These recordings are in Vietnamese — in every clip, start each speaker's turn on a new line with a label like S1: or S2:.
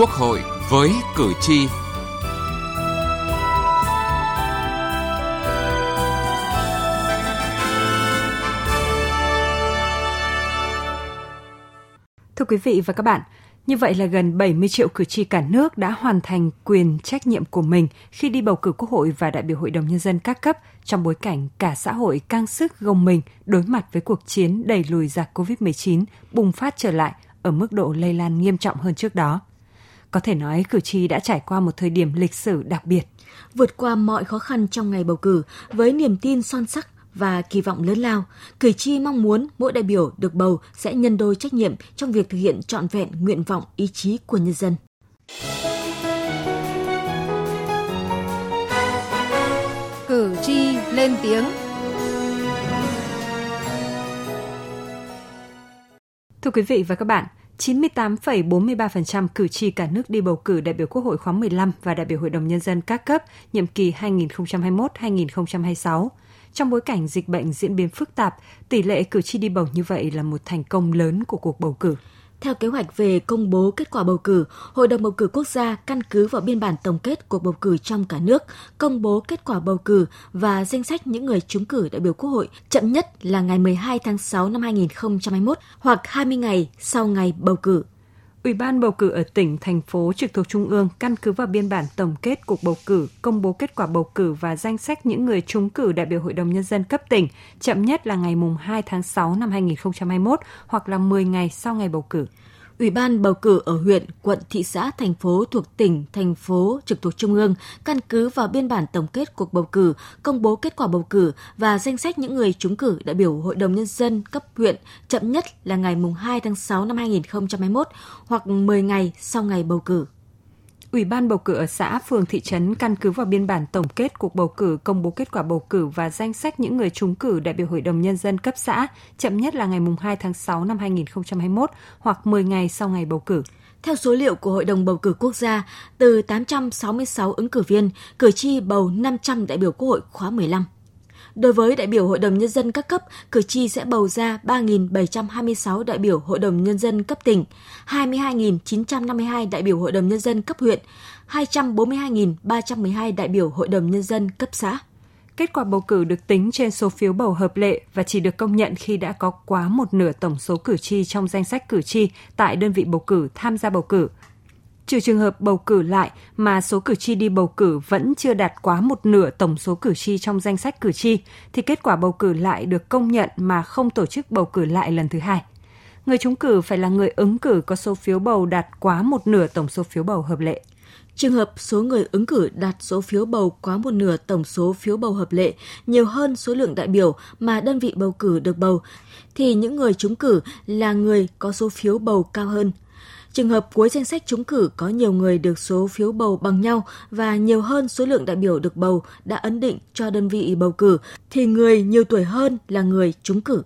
S1: Quốc hội với cử tri. Thưa quý vị và các bạn, như vậy là gần 70 triệu cử tri cả nước đã hoàn thành quyền trách nhiệm của mình khi đi bầu cử Quốc hội và đại biểu Hội đồng Nhân dân các cấp trong bối cảnh cả xã hội căng sức gồng mình đối mặt với cuộc chiến đẩy lùi giặc COVID-19 bùng phát trở lại ở mức độ lây lan nghiêm trọng hơn trước đó. Có thể nói cử tri đã trải qua một thời điểm lịch sử đặc biệt.
S2: Vượt qua mọi khó khăn trong ngày bầu cử với niềm tin son sắc và kỳ vọng lớn lao, cử tri mong muốn mỗi đại biểu được bầu sẽ nhân đôi trách nhiệm trong việc thực hiện trọn vẹn nguyện vọng ý chí của nhân dân.
S1: Cử tri lên tiếng Thưa quý vị và các bạn, 98,43% cử tri cả nước đi bầu cử đại biểu Quốc hội khóa 15 và đại biểu Hội đồng Nhân dân các cấp nhiệm kỳ 2021-2026. Trong bối cảnh dịch bệnh diễn biến phức tạp, tỷ lệ cử tri đi bầu như vậy là một thành công lớn của cuộc bầu cử.
S2: Theo kế hoạch về công bố kết quả bầu cử, Hội đồng bầu cử quốc gia căn cứ vào biên bản tổng kết cuộc bầu cử trong cả nước, công bố kết quả bầu cử và danh sách những người trúng cử đại biểu Quốc hội chậm nhất là ngày 12 tháng 6 năm 2021 hoặc 20 ngày sau ngày bầu cử.
S1: Ủy ban bầu cử ở tỉnh, thành phố trực thuộc Trung ương căn cứ vào biên bản tổng kết cuộc bầu cử, công bố kết quả bầu cử và danh sách những người trúng cử đại biểu Hội đồng Nhân dân cấp tỉnh, chậm nhất là ngày 2 tháng 6 năm 2021 hoặc là 10 ngày sau ngày bầu cử.
S2: Ủy ban bầu cử ở huyện, quận, thị xã, thành phố thuộc tỉnh, thành phố trực thuộc trung ương căn cứ vào biên bản tổng kết cuộc bầu cử, công bố kết quả bầu cử và danh sách những người trúng cử đại biểu Hội đồng Nhân dân cấp huyện chậm nhất là ngày 2 tháng 6 năm 2021 hoặc 10 ngày sau ngày bầu cử.
S1: Ủy ban bầu cử ở xã, phường, thị trấn căn cứ vào biên bản tổng kết cuộc bầu cử, công bố kết quả bầu cử và danh sách những người trúng cử đại biểu Hội đồng Nhân dân cấp xã chậm nhất là ngày 2 tháng 6 năm 2021 hoặc 10 ngày sau ngày bầu cử.
S2: Theo số liệu của Hội đồng bầu cử quốc gia, từ 866 ứng cử viên, cử tri bầu 500 đại biểu Quốc hội khóa 15. Đối với đại biểu Hội đồng Nhân dân các cấp, cử tri sẽ bầu ra 3.726 đại biểu Hội đồng Nhân dân cấp tỉnh, 22.952 đại biểu Hội đồng Nhân dân cấp huyện, 242.312 đại biểu Hội đồng Nhân dân cấp xã.
S1: Kết quả bầu cử được tính trên số phiếu bầu hợp lệ và chỉ được công nhận khi đã có quá một nửa tổng số cử tri trong danh sách cử tri tại đơn vị bầu cử tham gia bầu cử Trừ trường hợp bầu cử lại mà số cử tri đi bầu cử vẫn chưa đạt quá một nửa tổng số cử tri trong danh sách cử tri, thì kết quả bầu cử lại được công nhận mà không tổ chức bầu cử lại lần thứ hai. Người trúng cử phải là người ứng cử có số phiếu bầu đạt quá một nửa tổng số phiếu bầu hợp lệ.
S2: Trường hợp số người ứng cử đạt số phiếu bầu quá một nửa tổng số phiếu bầu hợp lệ nhiều hơn số lượng đại biểu mà đơn vị bầu cử được bầu, thì những người trúng cử là người có số phiếu bầu cao hơn – Trường hợp cuối danh sách trúng cử có nhiều người được số phiếu bầu bằng nhau và nhiều hơn số lượng đại biểu được bầu đã ấn định cho đơn vị bầu cử, thì người nhiều tuổi hơn là người trúng cử.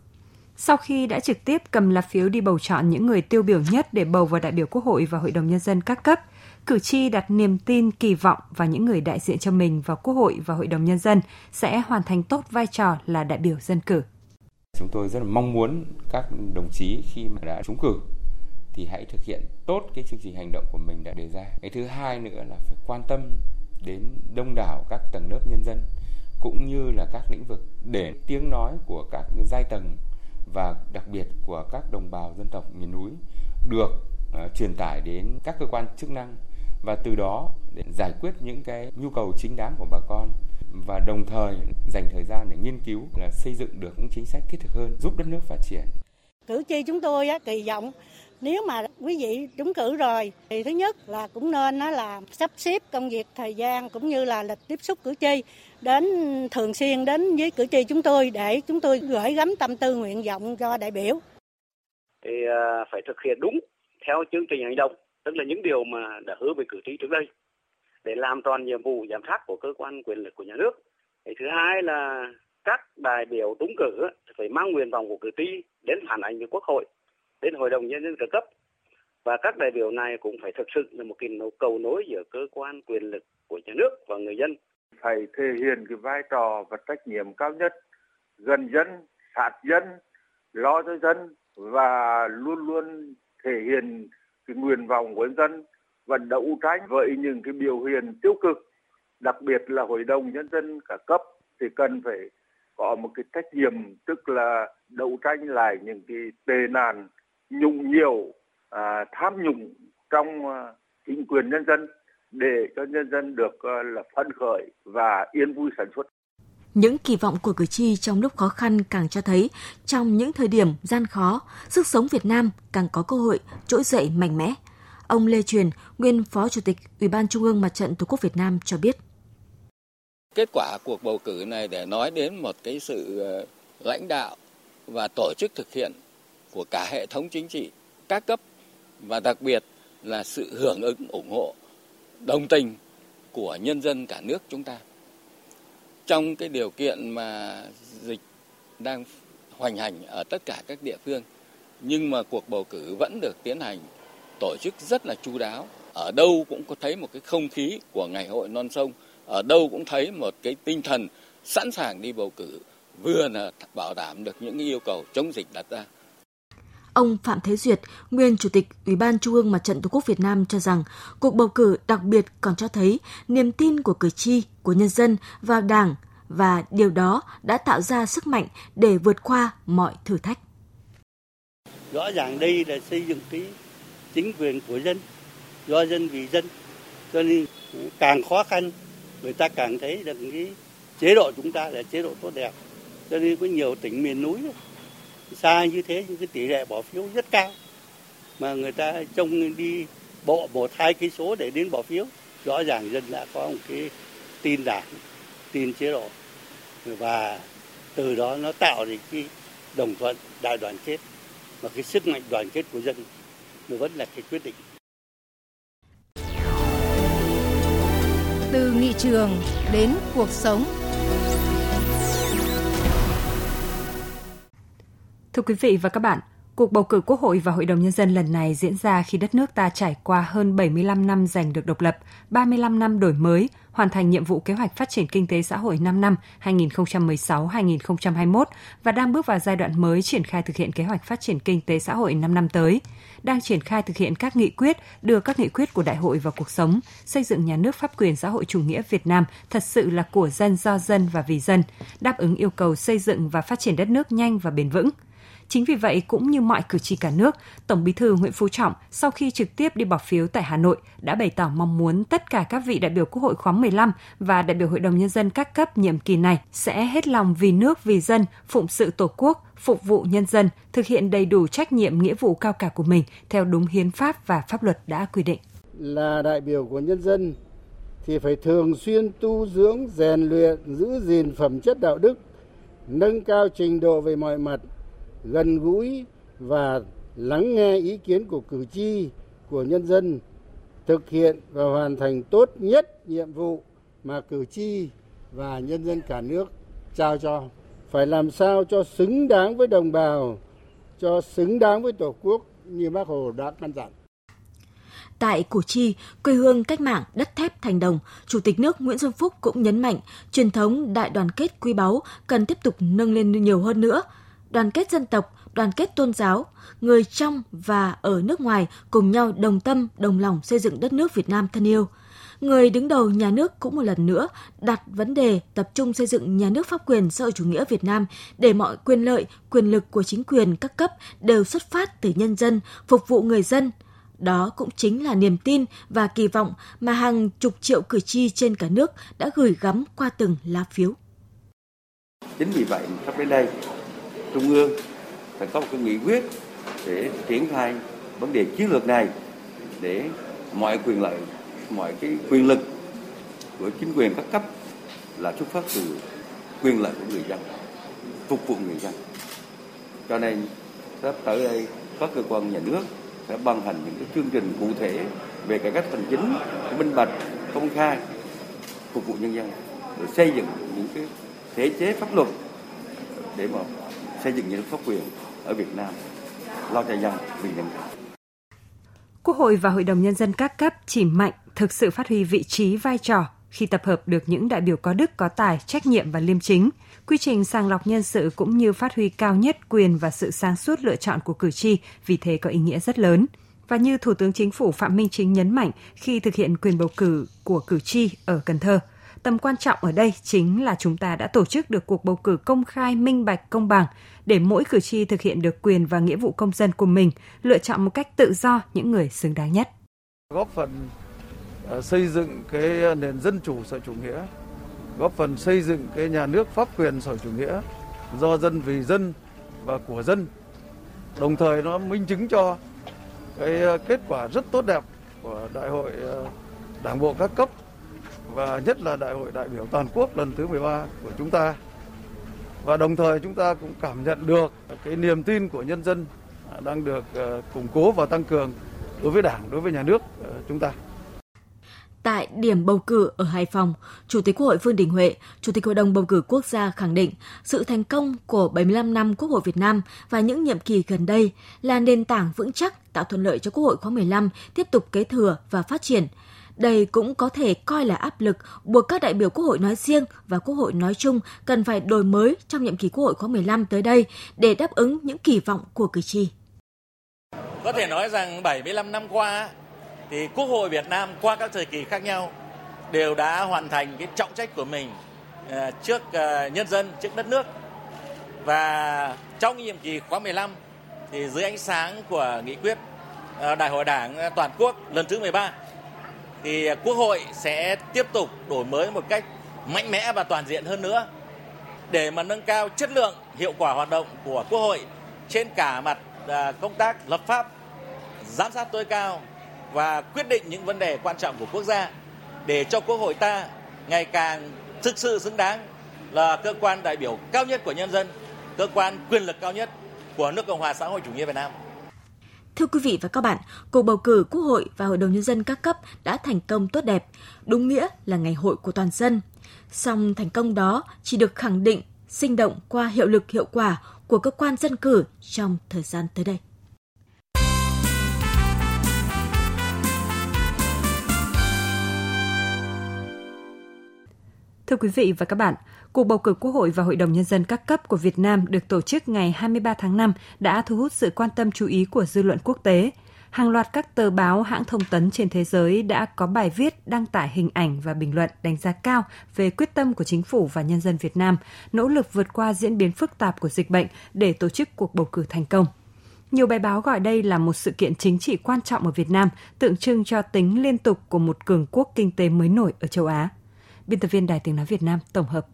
S1: Sau khi đã trực tiếp cầm lá phiếu đi bầu chọn những người tiêu biểu nhất để bầu vào đại biểu Quốc hội và Hội đồng Nhân dân các cấp, cử tri đặt niềm tin kỳ vọng vào những người đại diện cho mình vào Quốc hội và Hội đồng Nhân dân sẽ hoàn thành tốt vai trò là đại biểu dân cử.
S3: Chúng tôi rất là mong muốn các đồng chí khi mà đã trúng cử thì hãy thực hiện tốt cái chương trình hành động của mình đã đề ra. Cái thứ hai nữa là phải quan tâm đến đông đảo các tầng lớp nhân dân cũng như là các lĩnh vực để tiếng nói của các giai tầng và đặc biệt của các đồng bào dân tộc miền núi được uh, truyền tải đến các cơ quan chức năng và từ đó để giải quyết những cái nhu cầu chính đáng của bà con và đồng thời dành thời gian để nghiên cứu là xây dựng được những chính sách thiết thực hơn giúp đất nước phát triển.
S4: Cử tri chúng tôi á, kỳ vọng nếu mà quý vị trúng cử rồi thì thứ nhất là cũng nên nó là sắp xếp công việc thời gian cũng như là lịch tiếp xúc cử tri đến thường xuyên đến với cử tri chúng tôi để chúng tôi gửi gắm tâm tư nguyện vọng cho đại biểu.
S5: Thì à, phải thực hiện đúng theo chương trình hành động, tức là những điều mà đã hứa với cử tri trước đây để làm toàn nhiệm vụ giám sát của cơ quan quyền lực của nhà nước. Thì thứ hai là các đại biểu trúng cử phải mang nguyện vọng của cử tri đến phản ánh với quốc hội đến hội đồng nhân dân các cấp. Và các đại biểu này cũng phải thực sự là một cái cầu nối giữa cơ quan quyền lực của nhà nước và người dân.
S6: Phải thể hiện cái vai trò và trách nhiệm cao nhất, gần dân, sát dân, lo cho dân và luôn luôn thể hiện cái nguyện vọng của dân và đấu tranh với những cái biểu hiện tiêu cực, đặc biệt là hội đồng nhân dân cả cấp thì cần phải có một cái trách nhiệm, tức là đấu tranh lại những cái tệ nạn nhũng nhiễu à, tham nhũng trong à, chính quyền nhân dân để cho nhân dân được à, là phấn khởi và yên vui sản xuất
S2: những kỳ vọng của cử tri trong lúc khó khăn càng cho thấy trong những thời điểm gian khó, sức sống Việt Nam càng có cơ hội trỗi dậy mạnh mẽ. Ông Lê Truyền, nguyên Phó Chủ tịch Ủy ban Trung ương Mặt trận Tổ quốc Việt Nam cho biết.
S7: Kết quả cuộc bầu cử này để nói đến một cái sự ờ, lãnh đạo và tổ chức thực hiện của cả hệ thống chính trị, các cấp và đặc biệt là sự hưởng ứng ủng hộ, đồng tình của nhân dân cả nước chúng ta. Trong cái điều kiện mà dịch đang hoành hành ở tất cả các địa phương nhưng mà cuộc bầu cử vẫn được tiến hành tổ chức rất là chu đáo. Ở đâu cũng có thấy một cái không khí của ngày hội non sông ở đâu cũng thấy một cái tinh thần sẵn sàng đi bầu cử vừa là bảo đảm được những yêu cầu chống dịch đặt ra
S2: Ông Phạm Thế Duyệt, nguyên Chủ tịch Ủy ban Trung ương Mặt trận Tổ quốc Việt Nam cho rằng cuộc bầu cử đặc biệt còn cho thấy niềm tin của cử tri, của nhân dân vào Đảng và điều đó đã tạo ra sức mạnh để vượt qua mọi thử thách.
S8: Rõ ràng đây là xây dựng cái chính quyền của dân, do dân vì dân. Cho nên càng khó khăn, người ta càng thấy được cái chế độ chúng ta là chế độ tốt đẹp. Cho nên có nhiều tỉnh miền núi xa như thế nhưng cái tỷ lệ bỏ phiếu rất cao. Mà người ta trông đi bộ một, hai cây số để đến bỏ phiếu, rõ ràng dân đã có một cái tin đảng, tin chế độ. Và từ đó nó tạo ra cái đồng thuận đại đoàn kết. Và cái sức mạnh đoàn kết của dân nó vẫn là cái quyết định.
S9: Từ nghị trường đến cuộc sống.
S1: Thưa quý vị và các bạn, cuộc bầu cử Quốc hội và Hội đồng Nhân dân lần này diễn ra khi đất nước ta trải qua hơn 75 năm giành được độc lập, 35 năm đổi mới, hoàn thành nhiệm vụ kế hoạch phát triển kinh tế xã hội 5 năm 2016-2021 và đang bước vào giai đoạn mới triển khai thực hiện kế hoạch phát triển kinh tế xã hội 5 năm tới, đang triển khai thực hiện các nghị quyết, đưa các nghị quyết của đại hội vào cuộc sống, xây dựng nhà nước pháp quyền xã hội chủ nghĩa Việt Nam thật sự là của dân do dân và vì dân, đáp ứng yêu cầu xây dựng và phát triển đất nước nhanh và bền vững – Chính vì vậy, cũng như mọi cử tri cả nước, Tổng Bí thư Nguyễn Phú Trọng sau khi trực tiếp đi bỏ phiếu tại Hà Nội đã bày tỏ mong muốn tất cả các vị đại biểu Quốc hội khóa 15 và đại biểu Hội đồng Nhân dân các cấp nhiệm kỳ này sẽ hết lòng vì nước, vì dân, phụng sự Tổ quốc, phục vụ nhân dân, thực hiện đầy đủ trách nhiệm nghĩa vụ cao cả của mình theo đúng hiến pháp và pháp luật đã quy định.
S10: Là đại biểu của nhân dân thì phải thường xuyên tu dưỡng, rèn luyện, giữ gìn phẩm chất đạo đức, nâng cao trình độ về mọi mặt gần gũi và lắng nghe ý kiến của cử tri của nhân dân thực hiện và hoàn thành tốt nhất nhiệm vụ mà cử tri và nhân dân cả nước trao cho. Phải làm sao cho xứng đáng với đồng bào cho xứng đáng với tổ quốc như bác hồ đã căn dặn.
S2: Tại Củ Chi, quê hương cách mạng đất thép thành đồng, Chủ tịch nước Nguyễn Xuân Phúc cũng nhấn mạnh truyền thống đại đoàn kết quý báu cần tiếp tục nâng lên nhiều hơn nữa – đoàn kết dân tộc, đoàn kết tôn giáo, người trong và ở nước ngoài cùng nhau đồng tâm, đồng lòng xây dựng đất nước Việt Nam thân yêu. Người đứng đầu nhà nước cũng một lần nữa đặt vấn đề tập trung xây dựng nhà nước pháp quyền xã hội chủ nghĩa Việt Nam để mọi quyền lợi, quyền lực của chính quyền các cấp đều xuất phát từ nhân dân, phục vụ người dân. Đó cũng chính là niềm tin và kỳ vọng mà hàng chục triệu cử tri trên cả nước đã gửi gắm qua từng lá phiếu.
S11: Chính vì vậy, sắp đến đây, trung ương phải có một cái nghị quyết để triển khai vấn đề chiến lược này để mọi quyền lợi, mọi cái quyền lực của chính quyền các cấp là xuất phát từ quyền lợi của người dân, phục vụ người dân. Cho nên sắp tới đây các cơ quan nhà nước sẽ ban hành những cái chương trình cụ thể về cải cách hành chính minh bạch, công khai, phục vụ nhân dân để xây dựng những cái thể chế pháp luật để mà xây dựng nhà nước pháp quyền ở Việt Nam lo cho dân vì nhân dân.
S1: Quốc hội và Hội đồng Nhân dân các cấp chỉ mạnh thực sự phát huy vị trí vai trò khi tập hợp được những đại biểu có đức, có tài, trách nhiệm và liêm chính. Quy trình sàng lọc nhân sự cũng như phát huy cao nhất quyền và sự sáng suốt lựa chọn của cử tri, vì thế có ý nghĩa rất lớn. Và như Thủ tướng Chính phủ Phạm Minh Chính nhấn mạnh khi thực hiện quyền bầu cử của cử tri ở Cần Thơ, tầm quan trọng ở đây chính là chúng ta đã tổ chức được cuộc bầu cử công khai, minh bạch, công bằng để mỗi cử tri thực hiện được quyền và nghĩa vụ công dân của mình, lựa chọn một cách tự do những người xứng đáng nhất.
S12: Góp phần ờ, xây dựng cái nền dân chủ xã chủ nghĩa, góp phần xây dựng cái nhà nước pháp quyền xã chủ nghĩa do dân vì dân và của dân. Đồng thời nó minh chứng cho cái ờ, kết quả rất tốt đẹp của đại hội ờ, đảng bộ các cấp và nhất là đại hội đại biểu toàn quốc lần thứ 13 của chúng ta. Và đồng thời chúng ta cũng cảm nhận được cái niềm tin của nhân dân đang được ờ, củng cố và tăng cường đối với Đảng, đối với nhà nước ờ, chúng ta.
S2: Tại điểm bầu cử ở Hải Phòng, Chủ tịch Quốc hội Vương Đình Huệ, Chủ tịch Hội đồng bầu cử quốc gia khẳng định sự thành công của 75 năm Quốc hội Việt Nam và những nhiệm kỳ gần đây là nền tảng vững chắc tạo thuận lợi cho Quốc hội khóa 15 tiếp tục kế thừa và phát triển. Đây cũng có thể coi là áp lực buộc các đại biểu Quốc hội nói riêng và Quốc hội nói chung cần phải đổi mới trong nhiệm kỳ Quốc hội khóa 15 tới đây để đáp ứng những kỳ vọng của cử tri.
S13: Có thể nói rằng 75 năm qua thì Quốc hội Việt Nam qua các thời kỳ khác nhau đều đã hoàn thành cái trọng trách của mình ờ, trước ờ, nhân dân, trước đất nước. Và trong nhiệm kỳ khóa 15 thì dưới ánh sáng của nghị quyết ờ, Đại hội Đảng toàn quốc lần thứ 13 thì à, Quốc hội sẽ tiếp tục đổi mới một cách mạnh mẽ và toàn diện hơn nữa để mà nâng cao chất lượng, hiệu quả hoạt động của Quốc hội trên cả mặt à, công tác lập pháp, giám sát tối cao và quyết định những vấn đề quan trọng của quốc gia để cho Quốc hội ta ngày càng thực sự xứng đáng là cơ quan đại biểu cao nhất của nhân dân, cơ quan quyền lực cao nhất của nước Cộng hòa xã hội chủ nghĩa Việt Nam.
S2: Thưa quý vị và các bạn, cuộc bầu cử Quốc hội và Hội đồng Nhân dân các cấp đã thành công tốt đẹp, đúng nghĩa là ngày hội của toàn dân. Song thành công đó chỉ được khẳng định sinh động qua hiệu lực hiệu quả của cơ quan dân cử trong thời gian tới đây.
S1: Thưa quý vị và các bạn, cuộc bầu cử Quốc hội và Hội đồng Nhân dân các cấp của Việt Nam được tổ chức ngày 23 tháng 5 đã thu hút sự quan tâm chú ý của dư luận quốc tế. Hàng loạt các tờ báo hãng thông tấn trên thế giới đã có bài viết đăng tải hình ảnh và bình luận đánh giá cao về quyết tâm của chính phủ và nhân dân Việt Nam nỗ lực vượt qua diễn biến phức tạp của dịch bệnh để tổ chức cuộc bầu cử thành công. Nhiều bài báo gọi đây là một sự kiện chính trị quan trọng ở Việt Nam, tượng trưng cho tính liên tục của một cường quốc kinh tế mới nổi ở châu Á. Biên tập viên Đài Tiếng Nói Việt Nam tổng hợp.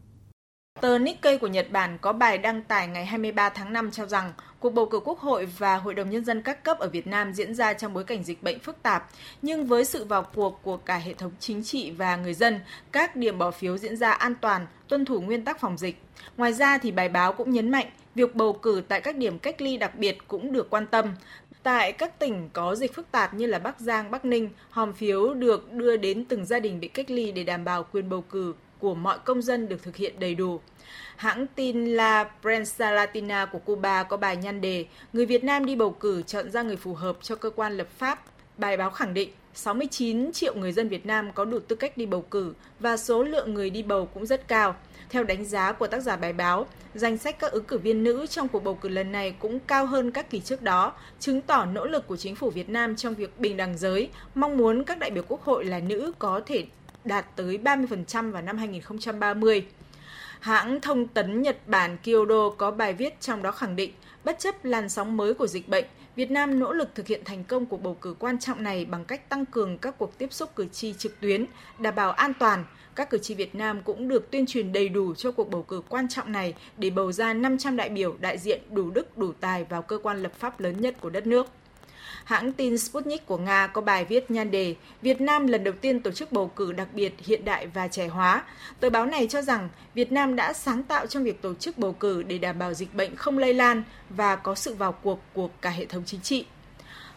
S14: Tờ Nikkei của Nhật Bản có bài đăng tải ngày 23 tháng 5 cho rằng cuộc bầu cử Quốc hội và Hội đồng Nhân dân các cấp ở Việt Nam diễn ra trong bối cảnh dịch bệnh phức tạp, nhưng với sự vào cuộc của cả hệ thống chính trị và người dân, các điểm bỏ phiếu diễn ra an toàn, tuân thủ nguyên tắc phòng dịch. Ngoài ra thì bài báo cũng nhấn mạnh việc bầu cử tại các điểm cách ly đặc biệt cũng được quan tâm. Tại các tỉnh có dịch phức tạp như là Bắc Giang, Bắc Ninh, hòm phiếu được đưa đến từng gia đình bị cách ly để đảm bảo quyền bầu cử của mọi công dân được thực hiện đầy đủ. Hãng tin La Prensa Latina của Cuba có bài nhan đề Người Việt Nam đi bầu cử chọn ra người phù hợp cho cơ quan lập pháp. Bài báo khẳng định 69 triệu người dân Việt Nam có đủ tư cách đi bầu cử và số lượng người đi bầu cũng rất cao. Theo đánh giá của tác giả bài báo, danh sách các ứng cử viên nữ trong cuộc bầu cử lần này cũng cao hơn các kỳ trước đó, chứng tỏ nỗ lực của chính phủ Việt Nam trong việc bình đẳng giới, mong muốn các đại biểu quốc hội là nữ có thể đạt tới 30% vào năm 2030. Hãng thông tấn Nhật Bản Kyodo có bài viết trong đó khẳng định, bất chấp làn sóng mới của dịch bệnh, Việt Nam nỗ lực thực hiện thành công cuộc bầu cử quan trọng này bằng cách tăng cường các cuộc tiếp xúc cử tri trực tuyến, đảm bảo an toàn, các cử tri Việt Nam cũng được tuyên truyền đầy đủ cho cuộc bầu cử quan trọng này để bầu ra 500 đại biểu đại diện đủ đức đủ tài vào cơ quan lập pháp lớn nhất của đất nước. Hãng tin Sputnik của Nga có bài viết nhan đề Việt Nam lần đầu tiên tổ chức bầu cử đặc biệt hiện đại và trẻ hóa. Tờ báo này cho rằng Việt Nam đã sáng tạo trong việc tổ chức bầu cử để đảm bảo dịch bệnh không lây lan và có sự vào cuộc của cả hệ thống chính trị.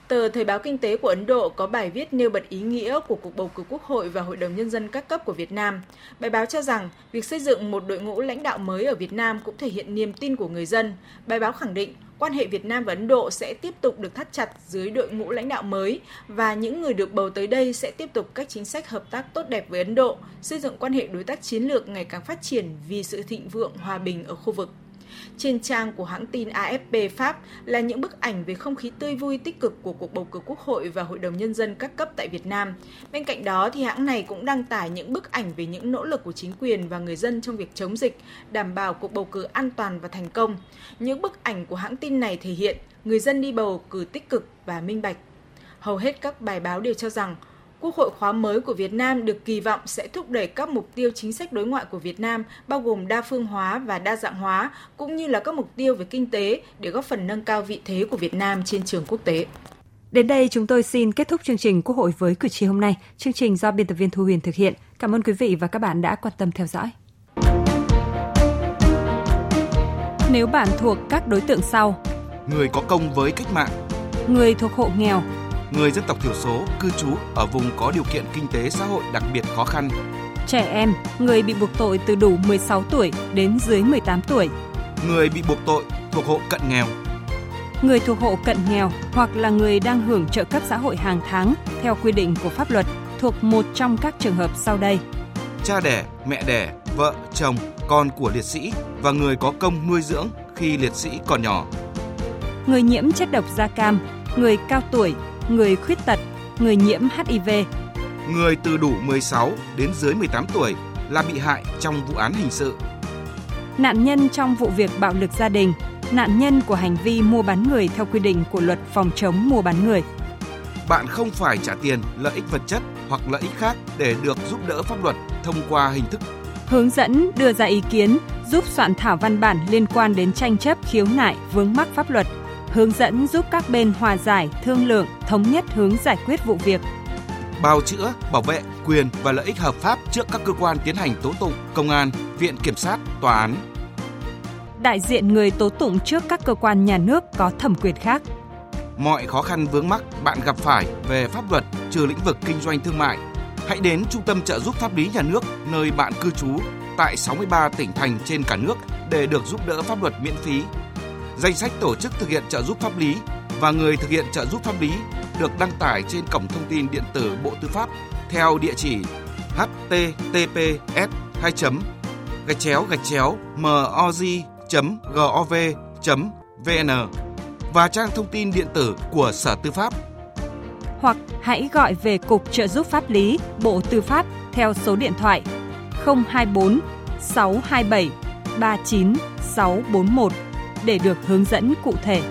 S14: Tờ Thời báo Kinh tế của Ấn Độ có bài viết nêu bật ý nghĩa của cuộc bầu cử Quốc hội và Hội đồng Nhân dân các cấp của Việt Nam. Bài báo cho rằng việc xây dựng một đội ngũ lãnh đạo mới ở Việt Nam cũng thể hiện niềm tin của người dân. Bài báo khẳng định quan hệ Việt Nam và Ấn Độ sẽ tiếp tục được thắt chặt dưới đội ngũ lãnh đạo mới và những người được bầu tới đây sẽ tiếp tục các chính sách hợp tác tốt đẹp với Ấn Độ, xây dựng quan hệ đối tác chiến lược ngày càng phát triển vì sự thịnh vượng hòa bình ở khu vực. Trên trang của hãng tin AFP Pháp là những bức ảnh về không khí tươi vui tích cực của cuộc bầu cử Quốc hội và Hội đồng Nhân dân các cấp tại Việt Nam. Bên cạnh đó thì hãng này cũng đăng tải những bức ảnh về những nỗ lực của chính quyền và người dân trong việc chống dịch, đảm bảo cuộc bầu cử an toàn và thành công. Những bức ảnh của hãng tin này thể hiện người dân đi bầu cử tích cực và minh bạch. Hầu hết các bài báo đều cho rằng Quốc hội khóa mới của Việt Nam được kỳ vọng sẽ thúc đẩy các mục tiêu chính sách đối ngoại của Việt Nam, bao gồm đa phương hóa và đa dạng hóa, cũng như là các mục tiêu về kinh tế để góp phần nâng cao vị thế của Việt Nam trên trường quốc tế.
S1: Đến đây chúng tôi xin kết thúc chương trình Quốc hội với cử tri hôm nay. Chương trình do biên tập viên Thu Huyền thực hiện. Cảm ơn quý vị và các bạn đã quan tâm theo dõi. Nếu bạn thuộc các đối tượng sau:
S15: người có công với cách mạng,
S1: người thuộc hộ nghèo,
S15: người dân tộc thiểu số cư trú ở vùng có điều kiện kinh tế xã hội đặc biệt khó khăn,
S1: trẻ em, người bị buộc tội từ đủ 16 tuổi đến dưới 18 tuổi,
S15: người bị buộc tội thuộc hộ cận nghèo,
S1: người thuộc hộ cận nghèo hoặc là người đang hưởng trợ cấp xã hội hàng tháng theo quy định của pháp luật thuộc một trong các trường hợp sau đây.
S15: Cha đẻ, mẹ đẻ, vợ, chồng, con của liệt sĩ và người có công nuôi dưỡng khi liệt sĩ còn nhỏ.
S1: Người nhiễm chất độc da cam, người cao tuổi, người khuyết tật, người nhiễm HIV.
S15: Người từ đủ 16 đến dưới 18 tuổi là bị hại trong vụ án hình sự.
S1: Nạn nhân trong vụ việc bạo lực gia đình, nạn nhân của hành vi mua bán người theo quy định của luật phòng chống mua bán người.
S15: Bạn không phải trả tiền, lợi ích vật chất hoặc lợi ích khác để được giúp đỡ pháp luật thông qua hình thức
S1: hướng dẫn đưa ra ý kiến, giúp soạn thảo văn bản liên quan đến tranh chấp khiếu nại vướng mắc pháp luật hướng dẫn giúp các bên hòa giải, thương lượng, thống nhất hướng giải quyết vụ việc.
S15: Bào chữa, bảo vệ quyền và lợi ích hợp pháp trước các cơ quan tiến hành tố tụng, công an, viện kiểm sát, tòa án.
S1: Đại diện người tố tụng trước các cơ quan nhà nước có thẩm quyền khác.
S15: Mọi khó khăn vướng mắc bạn gặp phải về pháp luật trừ lĩnh vực kinh doanh thương mại, hãy đến Trung tâm trợ giúp pháp lý nhà nước nơi bạn cư trú tại 63 tỉnh thành trên cả nước để được giúp đỡ pháp luật miễn phí Danh sách tổ chức thực hiện trợ giúp pháp lý và người thực hiện trợ giúp pháp lý được đăng tải trên cổng thông tin điện tử Bộ Tư pháp theo địa chỉ https 2 gạch chéo gạch chéo moz.gov.vn và trang thông tin điện tử của Sở Tư pháp.
S1: Hoặc hãy gọi về Cục Trợ giúp pháp lý, Bộ Tư pháp theo số điện thoại 024 627 39641 để được hướng dẫn cụ thể.